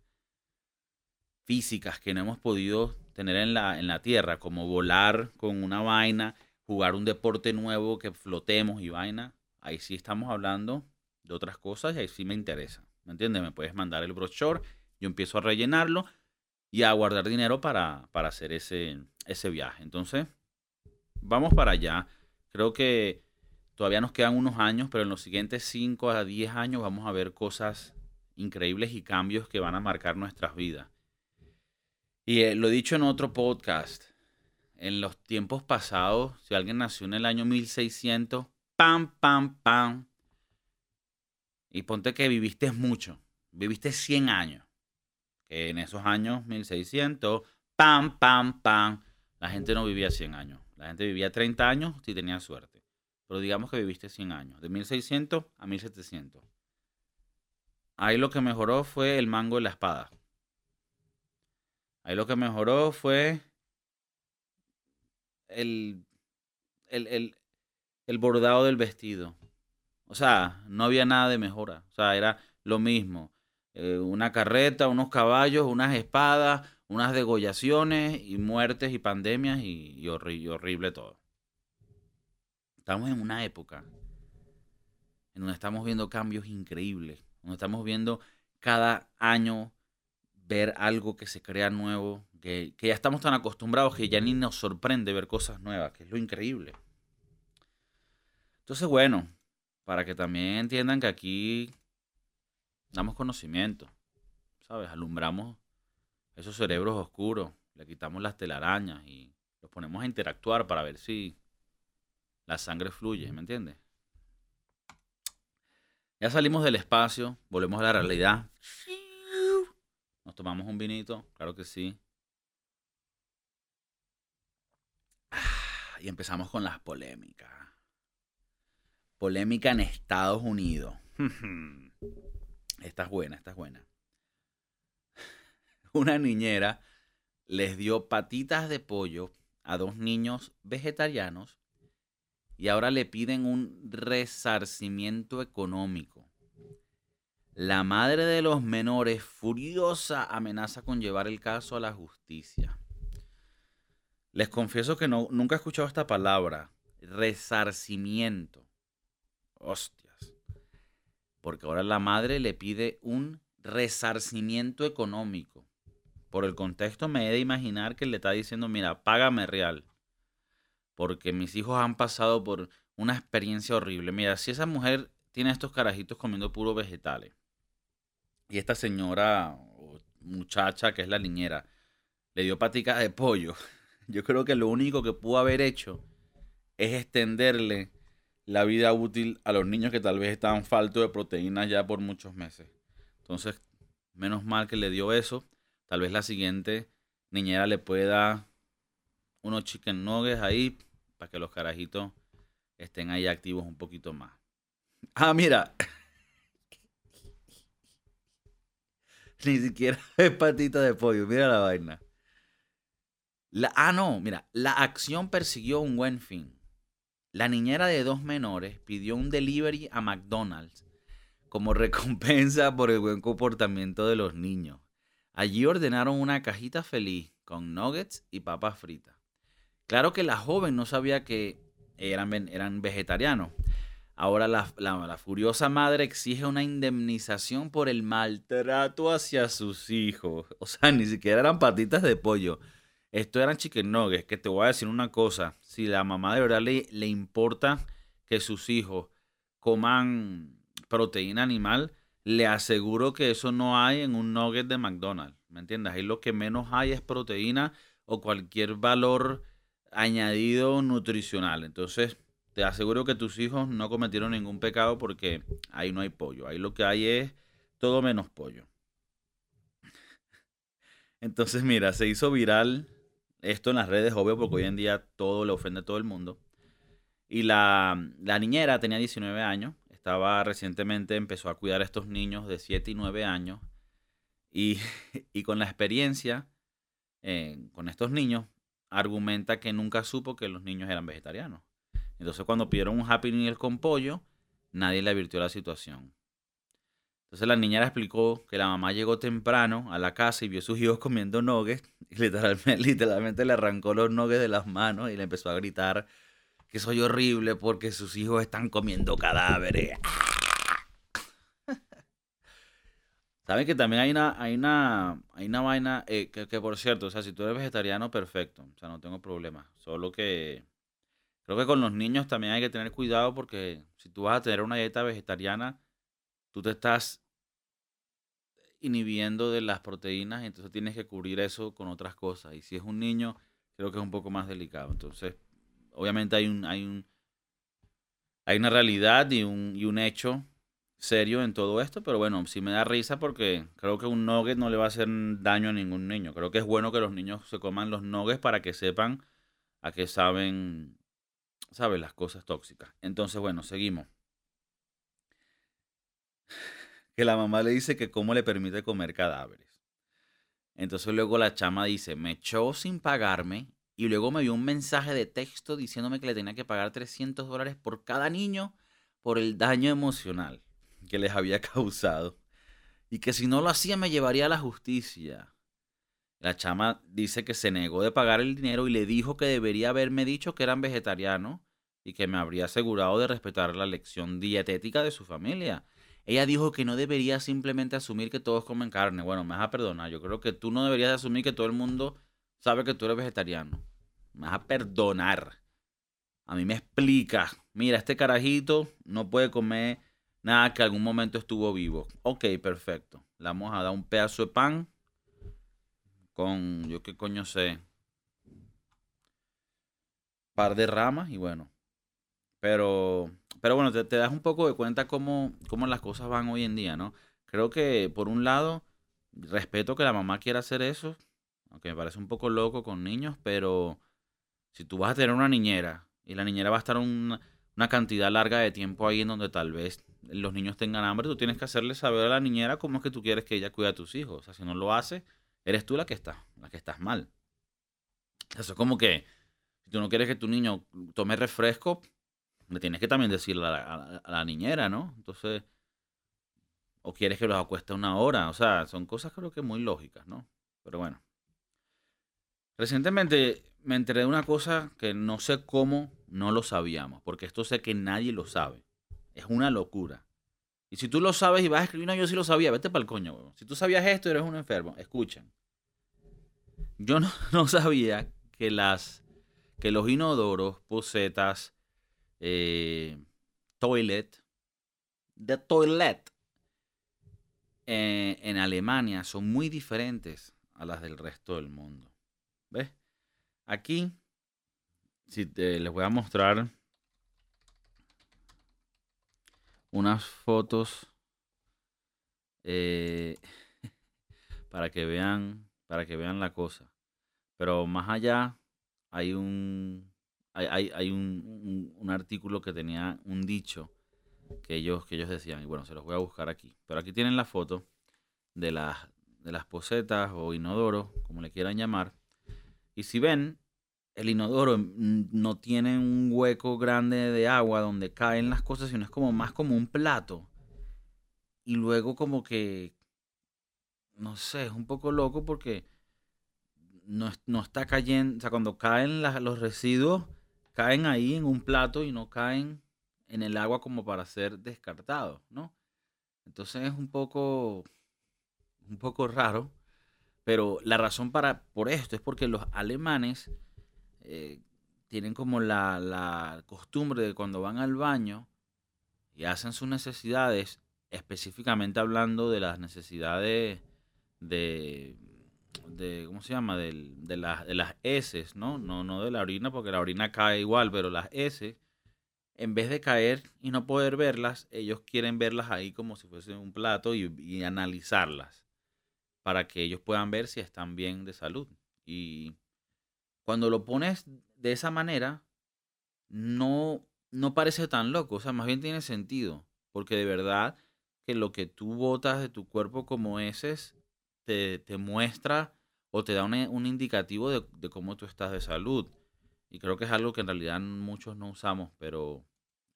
físicas que no hemos podido tener en la, en la Tierra, como volar con una vaina, jugar un deporte nuevo que flotemos y vaina, ahí sí estamos hablando de otras cosas y ahí sí me interesa. ¿Me entiendes? Me puedes mandar el brochure, yo empiezo a rellenarlo y a guardar dinero para, para hacer ese, ese viaje. Entonces, vamos para allá. Creo que Todavía nos quedan unos años, pero en los siguientes 5 a 10 años vamos a ver cosas increíbles y cambios que van a marcar nuestras vidas. Y eh, lo he dicho en otro podcast, en los tiempos pasados, si alguien nació en el año 1600, pam, pam, pam, y ponte que viviste mucho, viviste 100 años, que en esos años 1600, pam, pam, pam, la gente no vivía 100 años, la gente vivía 30 años si tenía suerte pero digamos que viviste 100 años, de 1600 a 1700. Ahí lo que mejoró fue el mango de la espada. Ahí lo que mejoró fue el, el, el, bordado del vestido. O sea, no había nada de mejora. O sea, era lo mismo. Eh, una carreta, unos caballos, unas espadas, unas degollaciones y muertes y pandemias y horrible todo. Estamos en una época en donde estamos viendo cambios increíbles, donde estamos viendo cada año ver algo que se crea nuevo, que, ya estamos tan acostumbrados que ya ni nos sorprende ver cosas nuevas, que es lo increíble. Entonces, bueno, para que también entiendan que aquí damos conocimiento, ¿sabes? Alumbramos esos cerebros oscuros, le quitamos las telarañas y los ponemos a interactuar para ver si la sangre fluye, ¿me entiendes? Ya salimos del espacio, volvemos a la realidad. Nos tomamos un vinito, claro que sí. Y empezamos con las polémicas. Polémica en Estados Unidos. Esta es buena, esta es buena. Una niñera les dio patitas de pollo a dos niños vegetarianos y ahora le piden un resarcimiento económico. La madre de los menores, furiosa, amenaza con llevar el caso a la justicia. Les confieso que no, nunca he escuchado esta palabra, resarcimiento. Hostias. Porque ahora la madre le pide un resarcimiento económico. Por el contexto me he de imaginar que le está diciendo, mira, págame real porque mis hijos han pasado por una experiencia horrible. Mira, si esa mujer tiene estos carajitos comiendo puros vegetales, y esta señora muchacha que es la niñera le dio patica de pollo. Yo creo que lo único que pudo haber hecho es extenderle la vida útil a los niños que tal vez estaban faltos de proteínas ya por muchos meses. Entonces, menos mal que le dio eso. Tal vez la siguiente niñera le pueda unos chicken nuggets ahí para que los carajitos estén ahí activos un poquito más. Ah, mira. Ni siquiera es patita de pollo. Mira la vaina. La, ah, no, mira. La acción persiguió un buen fin. La niñera de dos menores pidió un delivery a McDonald's como recompensa por el buen comportamiento de los niños. Allí ordenaron una cajita feliz con nuggets y papas fritas. Claro que la joven no sabía que eran, eran vegetarianos. Ahora la, la, furiosa madre exige una indemnización por el maltrato hacia sus hijos. O sea, ni siquiera eran patitas de pollo. Esto eran chicken nuggets. Que te voy a decir una cosa. Si la mamá de verdad le, le importa que sus hijos coman proteína animal, le aseguro que eso no hay en un nugget de McDonald's. ¿Me entiendes? Ahí lo que menos hay es proteína o cualquier valor añadido nutricional. Entonces, te aseguro que tus hijos no cometieron ningún pecado porque ahí no hay pollo. Ahí lo que hay es todo menos pollo. Entonces, mira, se hizo viral esto en las redes, obvio, porque hoy en día todo le ofende a todo el mundo. Y la, niñera tenía 19 años, estaba recientemente, empezó a cuidar a estos niños de 7 y 9 años. Y, con la experiencia eh, con estos niños, argumenta que nunca supo que los niños eran vegetarianos. Entonces cuando pidieron un Happy Meal con pollo, nadie le advirtió la situación. Entonces la niña le explicó que la mamá llegó temprano a la casa y vio a sus hijos comiendo nuggets. Y literalmente, literalmente le arrancó los nuggets de las manos y le empezó a gritar que soy horrible porque sus hijos están comiendo cadáveres. Saben que también hay una, hay una, hay una vaina eh, que, que, por cierto, o sea, si tú eres vegetariano, perfecto. O sea, no tengo problema. Solo que Creo que con los niños también hay que tener cuidado porque si tú vas a tener una dieta vegetariana, tú te estás inhibiendo de las proteínas, entonces tienes que cubrir eso con otras cosas. Y si es un niño, creo que es un poco más delicado. Entonces, obviamente hay un, hay un, hay una realidad y un, y un hecho serio en todo esto, pero bueno, sí me da risa porque creo que un nugget no le va a hacer daño a ningún niño. Creo que es bueno que los niños se coman los nuggets para que sepan a qué saben ¿sabes? Las cosas tóxicas. Entonces, bueno, seguimos. Que la mamá le dice que cómo le permite comer cadáveres. Entonces luego la chama dice, me echó sin pagarme y luego me dio un mensaje de texto diciéndome que le tenía que pagar 300 dólares por cada niño por el daño emocional que les había causado. Y que si no lo hacía me llevaría a la justicia. La chama dice que se negó de pagar el dinero y le dijo que debería haberme dicho que eran vegetarianos y que me habría asegurado de respetar la lección dietética de su familia. Ella dijo que no debería simplemente asumir que todos comen carne. Bueno, me vas a perdonar. Yo creo que tú no deberías asumir que todo el mundo sabe que tú eres vegetariano. Me vas a perdonar. A mí me explica. Mira, este carajito no puede comer nada que algún momento estuvo vivo. Ok, perfecto. Le vamos a dar un pedazo de pan con, yo qué coño sé, par de ramas y bueno. Pero, pero bueno, te, das un poco de cuenta cómo, cómo las cosas van hoy en día, ¿no? Creo que por un lado, respeto que la mamá quiera hacer eso, aunque me parece un poco loco con niños, pero si tú vas a tener una niñera y la niñera va a estar una, cantidad larga de tiempo ahí en donde tal vez los niños tengan hambre, tú tienes que hacerle saber a la niñera cómo es que tú quieres que ella cuide a tus hijos. O sea, si no lo hace, eres tú la que está, la que estás mal. Eso es como que si tú no quieres que tu niño tome refresco, le tienes que también decirle a la, niñera, ¿no? Entonces, o quieres que los acueste una hora, o sea, son cosas creo que muy lógicas, ¿no? Pero bueno. Recientemente me enteré de una cosa que no sé cómo no lo sabíamos, porque esto sé que nadie lo sabe. Es una locura. Y si tú lo sabes y vas a escribir, no, yo sí lo sabía, vete para el coño, Si tú sabías esto, eres un enfermo. Escuchen. Yo no, sabía que las que los inodoros, posetas, eh, toilet, de toilet eh, en Alemania son muy diferentes a las del resto del mundo. ¿Ves? Aquí, si te, les voy a mostrar unas fotos eh, para que vean para que vean la cosa. Pero más allá hay un hay, hay, un, un, artículo que tenía un dicho que ellos, que ellos decían, y bueno, se los voy a buscar aquí. Pero aquí tienen la foto de las, de las posetas o inodoro, como le quieran llamar. Y si ven, el inodoro no tiene un hueco grande de agua donde caen las cosas, sino es como más como un plato. Y luego como que, no sé, es un poco loco porque no, no está cayendo, o sea, cuando caen los residuos, caen ahí en un plato y no caen en el agua como para ser descartados, ¿no? Entonces es un poco, un poco raro, pero la razón para, por esto es porque los alemanes eh, tienen como la, la, costumbre de cuando van al baño y hacen sus necesidades, específicamente hablando de las necesidades de, de ¿cómo se llama? De, de, de las heces, ¿no? ¿no? No de la orina, porque la orina cae igual, pero las heces en vez de caer y no poder verlas, ellos quieren verlas ahí como si fuese un plato y, analizarlas para que ellos puedan ver si están bien de salud. Y cuando lo pones de esa manera, no, no parece tan loco, o sea, más bien tiene sentido, porque de verdad que lo que tú botas de tu cuerpo como heces te, muestra o te da un, indicativo de, de cómo tú estás de salud. Y creo que es algo que en realidad muchos no usamos, pero,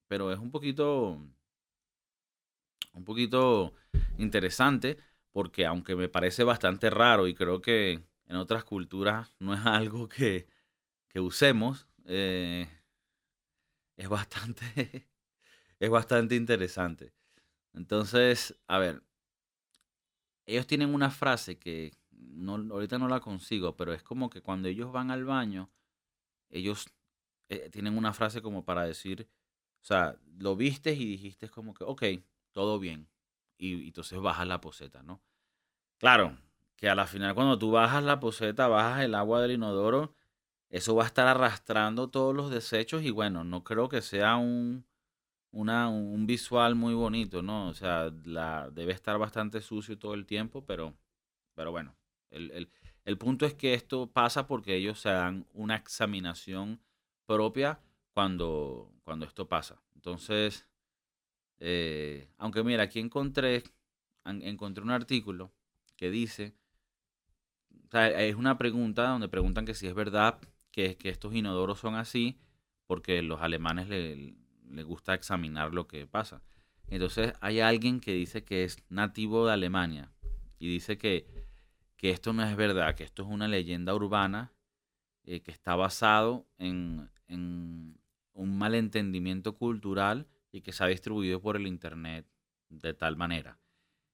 pero es un poquito, un poquito interesante porque aunque me parece bastante raro y creo que en otras culturas no es algo que, que usemos, eh, es bastante, es bastante interesante. Entonces, a ver, ellos tienen una frase que no, ahorita no la consigo, pero es como que cuando ellos van al baño, ellos eh, tienen una frase como para decir, o sea, lo viste y dijiste como que, ok, todo bien. Y, entonces bajas la poseta, ¿no? Claro, que a la final cuando tú bajas la poseta, bajas el agua del inodoro, eso va a estar arrastrando todos los desechos y bueno, no creo que sea un, una, un visual muy bonito, ¿no? O sea, la, debe estar bastante sucio todo el tiempo, pero, pero bueno, el, el, el punto es que esto pasa porque ellos se dan una examinación propia cuando, cuando esto pasa. Entonces, eh, aunque mira, aquí encontré, encontré un artículo que dice, es una pregunta donde preguntan que si es verdad que, que estos inodoros son así, porque los alemanes les le gusta examinar lo que pasa. Entonces hay alguien que dice que es nativo de Alemania y dice que que esto no es verdad, que esto es una leyenda urbana eh, que está basado en, un malentendimiento cultural y que se ha distribuido por el Internet de tal manera.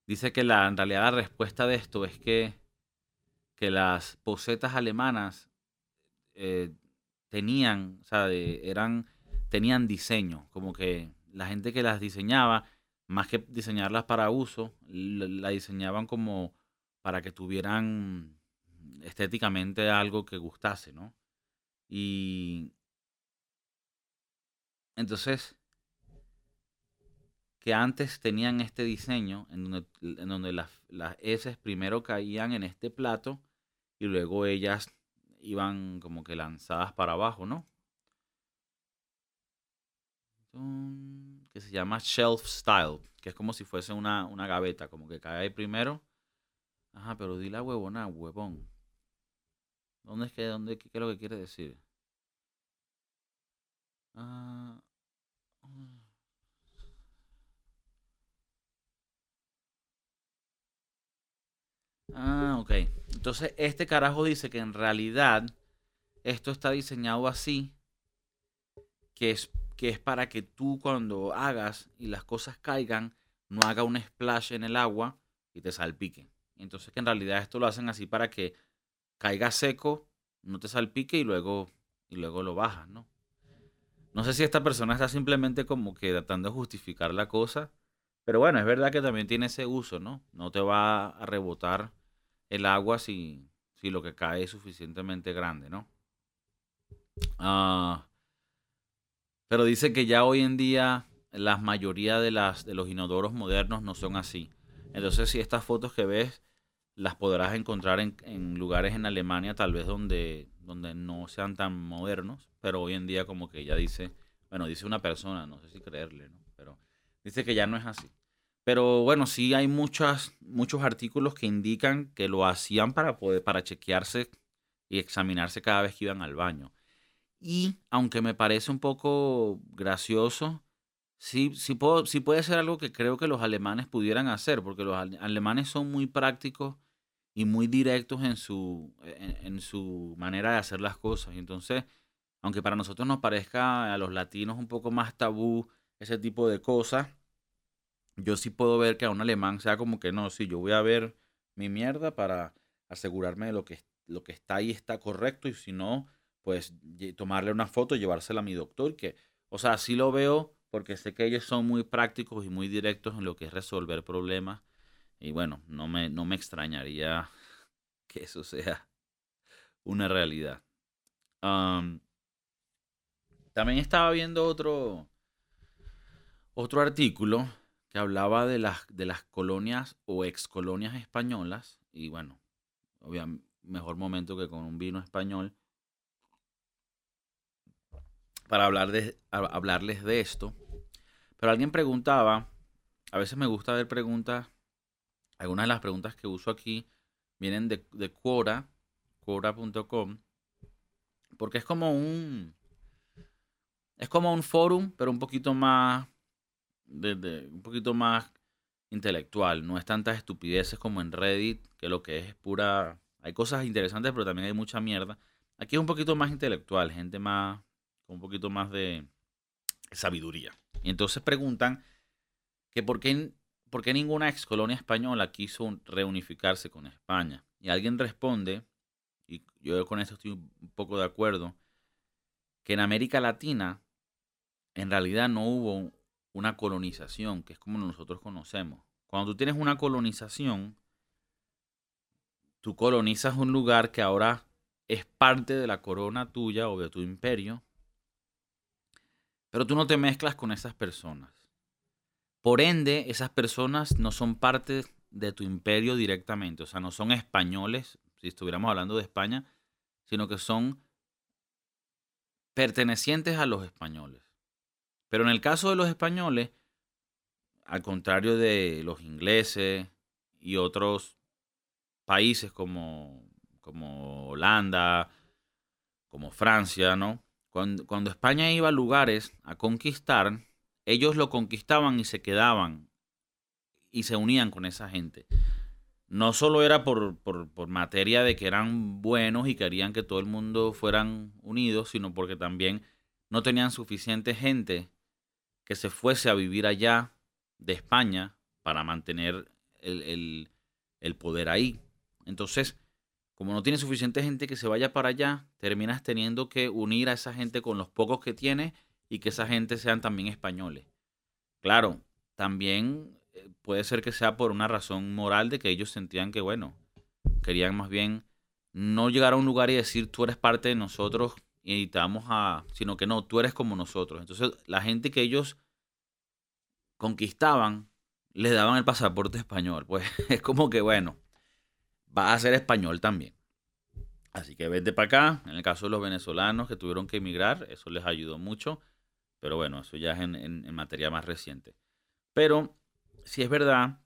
Dice que la, en realidad la respuesta de esto es que, que las posetas alemanas eh, tenían, o sea, eran, tenían diseño, como que la gente que las diseñaba, más que diseñarlas para uso, la diseñaban como para que tuvieran estéticamente algo que gustase, ¿no? Y entonces, que antes tenían este diseño en donde, las, las primero caían en este plato y luego ellas iban como que lanzadas para abajo, ¿no? Que se llama shelf style, que es como si fuese una, una gaveta, como que cae ahí primero Ajá, pero di la huevona, huevón. ¿Dónde es que, dónde, qué, es lo que quiere decir? Ah, ah, ok. Entonces, este carajo dice que en realidad esto está diseñado así, que es, que es para que tú cuando hagas y las cosas caigan, no haga un splash en el agua y te salpique. Entonces que en realidad esto lo hacen así para que caiga seco, no te salpique y luego, y luego lo bajas, ¿no? No sé si esta persona está simplemente como que tratando de justificar la cosa, pero bueno, es verdad que también tiene ese uso, ¿no? No te va a rebotar el agua si, si lo que cae es suficientemente grande, ¿no? Ah, pero dice que ya hoy en día la mayoría de, los inodoros modernos no son así. Entonces, si estas fotos que ves las podrás encontrar en, en, lugares en Alemania, tal vez donde, donde no sean tan modernos, pero hoy en día como que ya dice, bueno, dice una persona, no sé si creerle, ¿no? Pero dice que ya no es así. Pero bueno, sí hay muchas, muchos artículos que indican que lo hacían para, poder, para chequearse y examinarse cada vez que iban al baño. Y aunque me parece un poco gracioso, sí, sí, puedo, sí puede ser algo que creo que los alemanes pudieran hacer, porque los alemanes son muy prácticos y muy directos en su, en, su manera de hacer las cosas. Entonces, aunque para nosotros nos parezca a los latinos un poco más tabú ese tipo de cosas, yo sí puedo ver que a un alemán sea como que no, sí, yo voy a ver mi mierda para asegurarme de lo que, lo que está ahí está correcto y si no, pues tomarle una foto y llevársela a mi doctor, que, o sea, sí lo veo porque sé que ellos son muy prácticos y muy directos en lo que es resolver problemas. Y bueno, no me, no me extrañaría que eso sea una realidad. también estaba viendo otro, otro artículo que hablaba de las, de las colonias o excolonias españolas. Y bueno, obviamente, mejor momento que con un vino español para hablar de, hablarles de esto. Pero alguien preguntaba, a veces me gusta ver preguntas, algunas de las preguntas que uso aquí vienen de, de Quora, Quora.com, porque es como un, es como un forum, pero un poquito más, de, un poquito más intelectual. No es tantas estupideces como en Reddit, que lo que es es pura, hay cosas interesantes, pero también hay mucha mierda. Aquí es un poquito más intelectual, gente más, un poquito más de sabiduría. Y entonces preguntan que por qué, por qué ninguna ex colonia española quiso reunificarse con España. Y alguien responde, y yo con esto estoy un poco de acuerdo, que en América Latina en realidad no hubo una colonización, que es como nosotros conocemos. Cuando tú tienes una colonización, tú colonizas un lugar que ahora es parte de la corona tuya o de tu imperio, pero tú no te mezclas con esas personas. Por ende, esas personas no son parte de tu imperio directamente, o sea, no son españoles, si estuviéramos hablando de España, sino que son pertenecientes a los españoles. Pero en el caso de los españoles, al contrario de los ingleses y otros países como, como Holanda, como Francia, ¿no? Cuando, España iba a lugares a conquistar, ellos lo conquistaban y se quedaban y se unían con esa gente. No solo era por, por, materia de que eran buenos y querían que todo el mundo fueran unidos, sino porque también no tenían suficiente gente que se fuese a vivir allá de España para mantener el, el poder ahí. Entonces, como no tiene suficiente gente que se vaya para allá, terminas teniendo que unir a esa gente con los pocos que tiene y que esa gente sean también españoles. Claro, también eh, puede ser que sea por una razón moral de que ellos sentían que, bueno, querían más bien no llegar a un lugar y decir tú eres parte de nosotros y te a, sino que no, tú eres como nosotros. Entonces, la gente que ellos conquistaban, les daban el pasaporte español. Pues es como que, bueno, va a ser español también. Así que vete para acá. En el caso de los venezolanos que tuvieron que emigrar, eso les ayudó mucho. Pero bueno, eso ya es en, materia más reciente. Pero si es verdad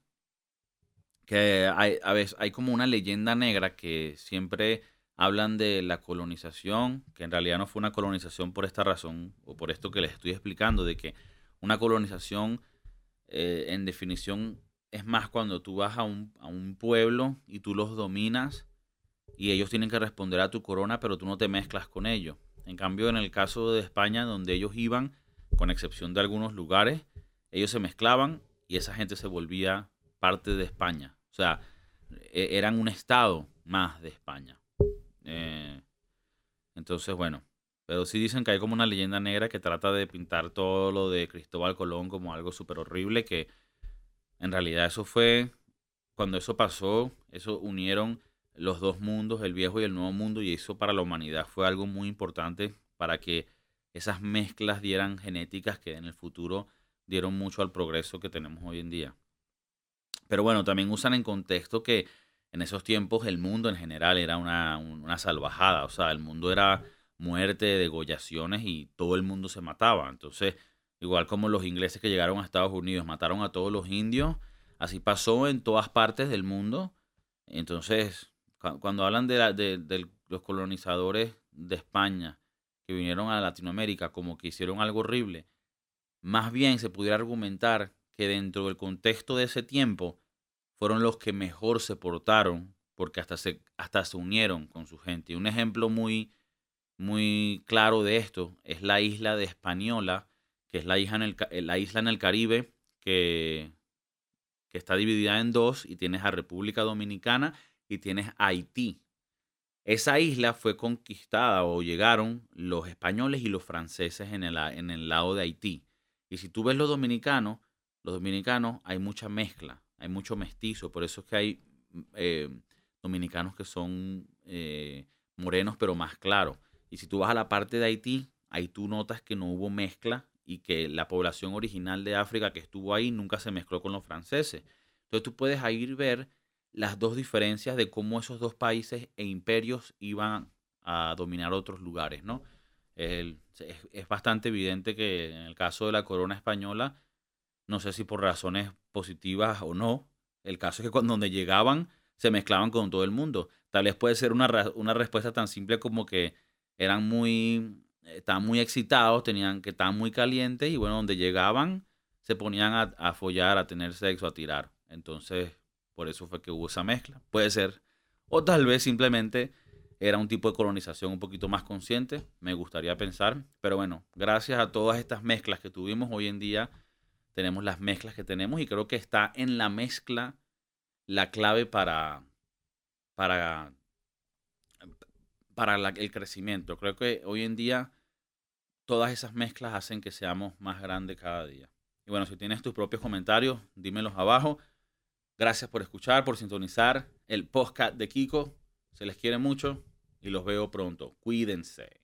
que hay, a veces, hay como una leyenda negra que siempre hablan de la colonización, que en realidad no fue una colonización por esta razón o por esto que les estoy explicando, de que una colonización eh, en definición es más cuando tú vas a un, a un pueblo y tú los dominas y ellos tienen que responder a tu corona, pero tú no te mezclas con ellos. En cambio, en el caso de España, donde ellos iban, con excepción de algunos lugares, ellos se mezclaban y esa gente se volvía parte de España. O sea, e, eran un estado más de España. Eh, entonces, bueno, pero sí dicen que hay como una leyenda negra que trata de pintar todo lo de Cristóbal Colón como algo súper horrible, que en realidad eso fue, cuando eso pasó, eso unieron los dos mundos, el viejo y el nuevo mundo, y eso para la humanidad fue algo muy importante para que esas mezclas dieran genéticas que en el futuro dieron mucho al progreso que tenemos hoy en día. Pero bueno, también usan en contexto que en esos tiempos el mundo en general era una, una salvajada, o sea, el mundo era muerte, degollaciones y todo el mundo se mataba. Entonces, igual como los ingleses que llegaron a Estados Unidos mataron a todos los indios, así pasó en todas partes del mundo. Entonces, cuando hablan de, los colonizadores de España que vinieron a Latinoamérica como que hicieron algo horrible, más bien se pudiera argumentar que dentro del contexto de ese tiempo fueron los que mejor se portaron porque hasta se, hasta se unieron con su gente. Un ejemplo muy, muy claro de esto es la isla de Española, que es la isla en el, eh, la isla en el Caribe que, que está dividida en dos y tienes a República Dominicana y tienes Haití. Esa isla fue conquistada o llegaron los españoles y los franceses en el, en el lado de Haití. Y si tú ves los dominicanos, los dominicanos hay mucha mezcla, hay mucho mestizo, por eso es que hay eh, dominicanos que son eh, morenos pero más claros. Y si tú vas a la parte de Haití, ahí tú notas que no hubo mezcla y que la población original de África que estuvo ahí nunca se mezcló con los franceses. Entonces tú puedes ahí ver las dos diferencias de cómo esos dos países e imperios iban a dominar otros lugares, ¿no? es, bastante evidente que en el caso de la corona española, no sé si por razones positivas o no, el caso es que cuando donde llegaban se mezclaban con todo el mundo. Tal vez puede ser una, una respuesta tan simple como que eran muy, estaban muy excitados, tenían que estaban muy calientes y bueno, donde llegaban se ponían a, a follar, a tener sexo, a tirar. Entonces, por eso fue que hubo esa mezcla. Puede ser. O tal vez simplemente era un tipo de colonización un poquito más consciente, me gustaría pensar. Pero bueno, gracias a todas estas mezclas que tuvimos hoy en día, tenemos las mezclas que tenemos y creo que está en la mezcla la clave para, para, para el crecimiento. Creo que hoy en día todas esas mezclas hacen que seamos más grandes cada día. Y bueno, si tienes tus propios comentarios, dímelos abajo. Gracias por escuchar, por sintonizar el podcast de Kiko. Se les quiere mucho y los veo pronto. Cuídense.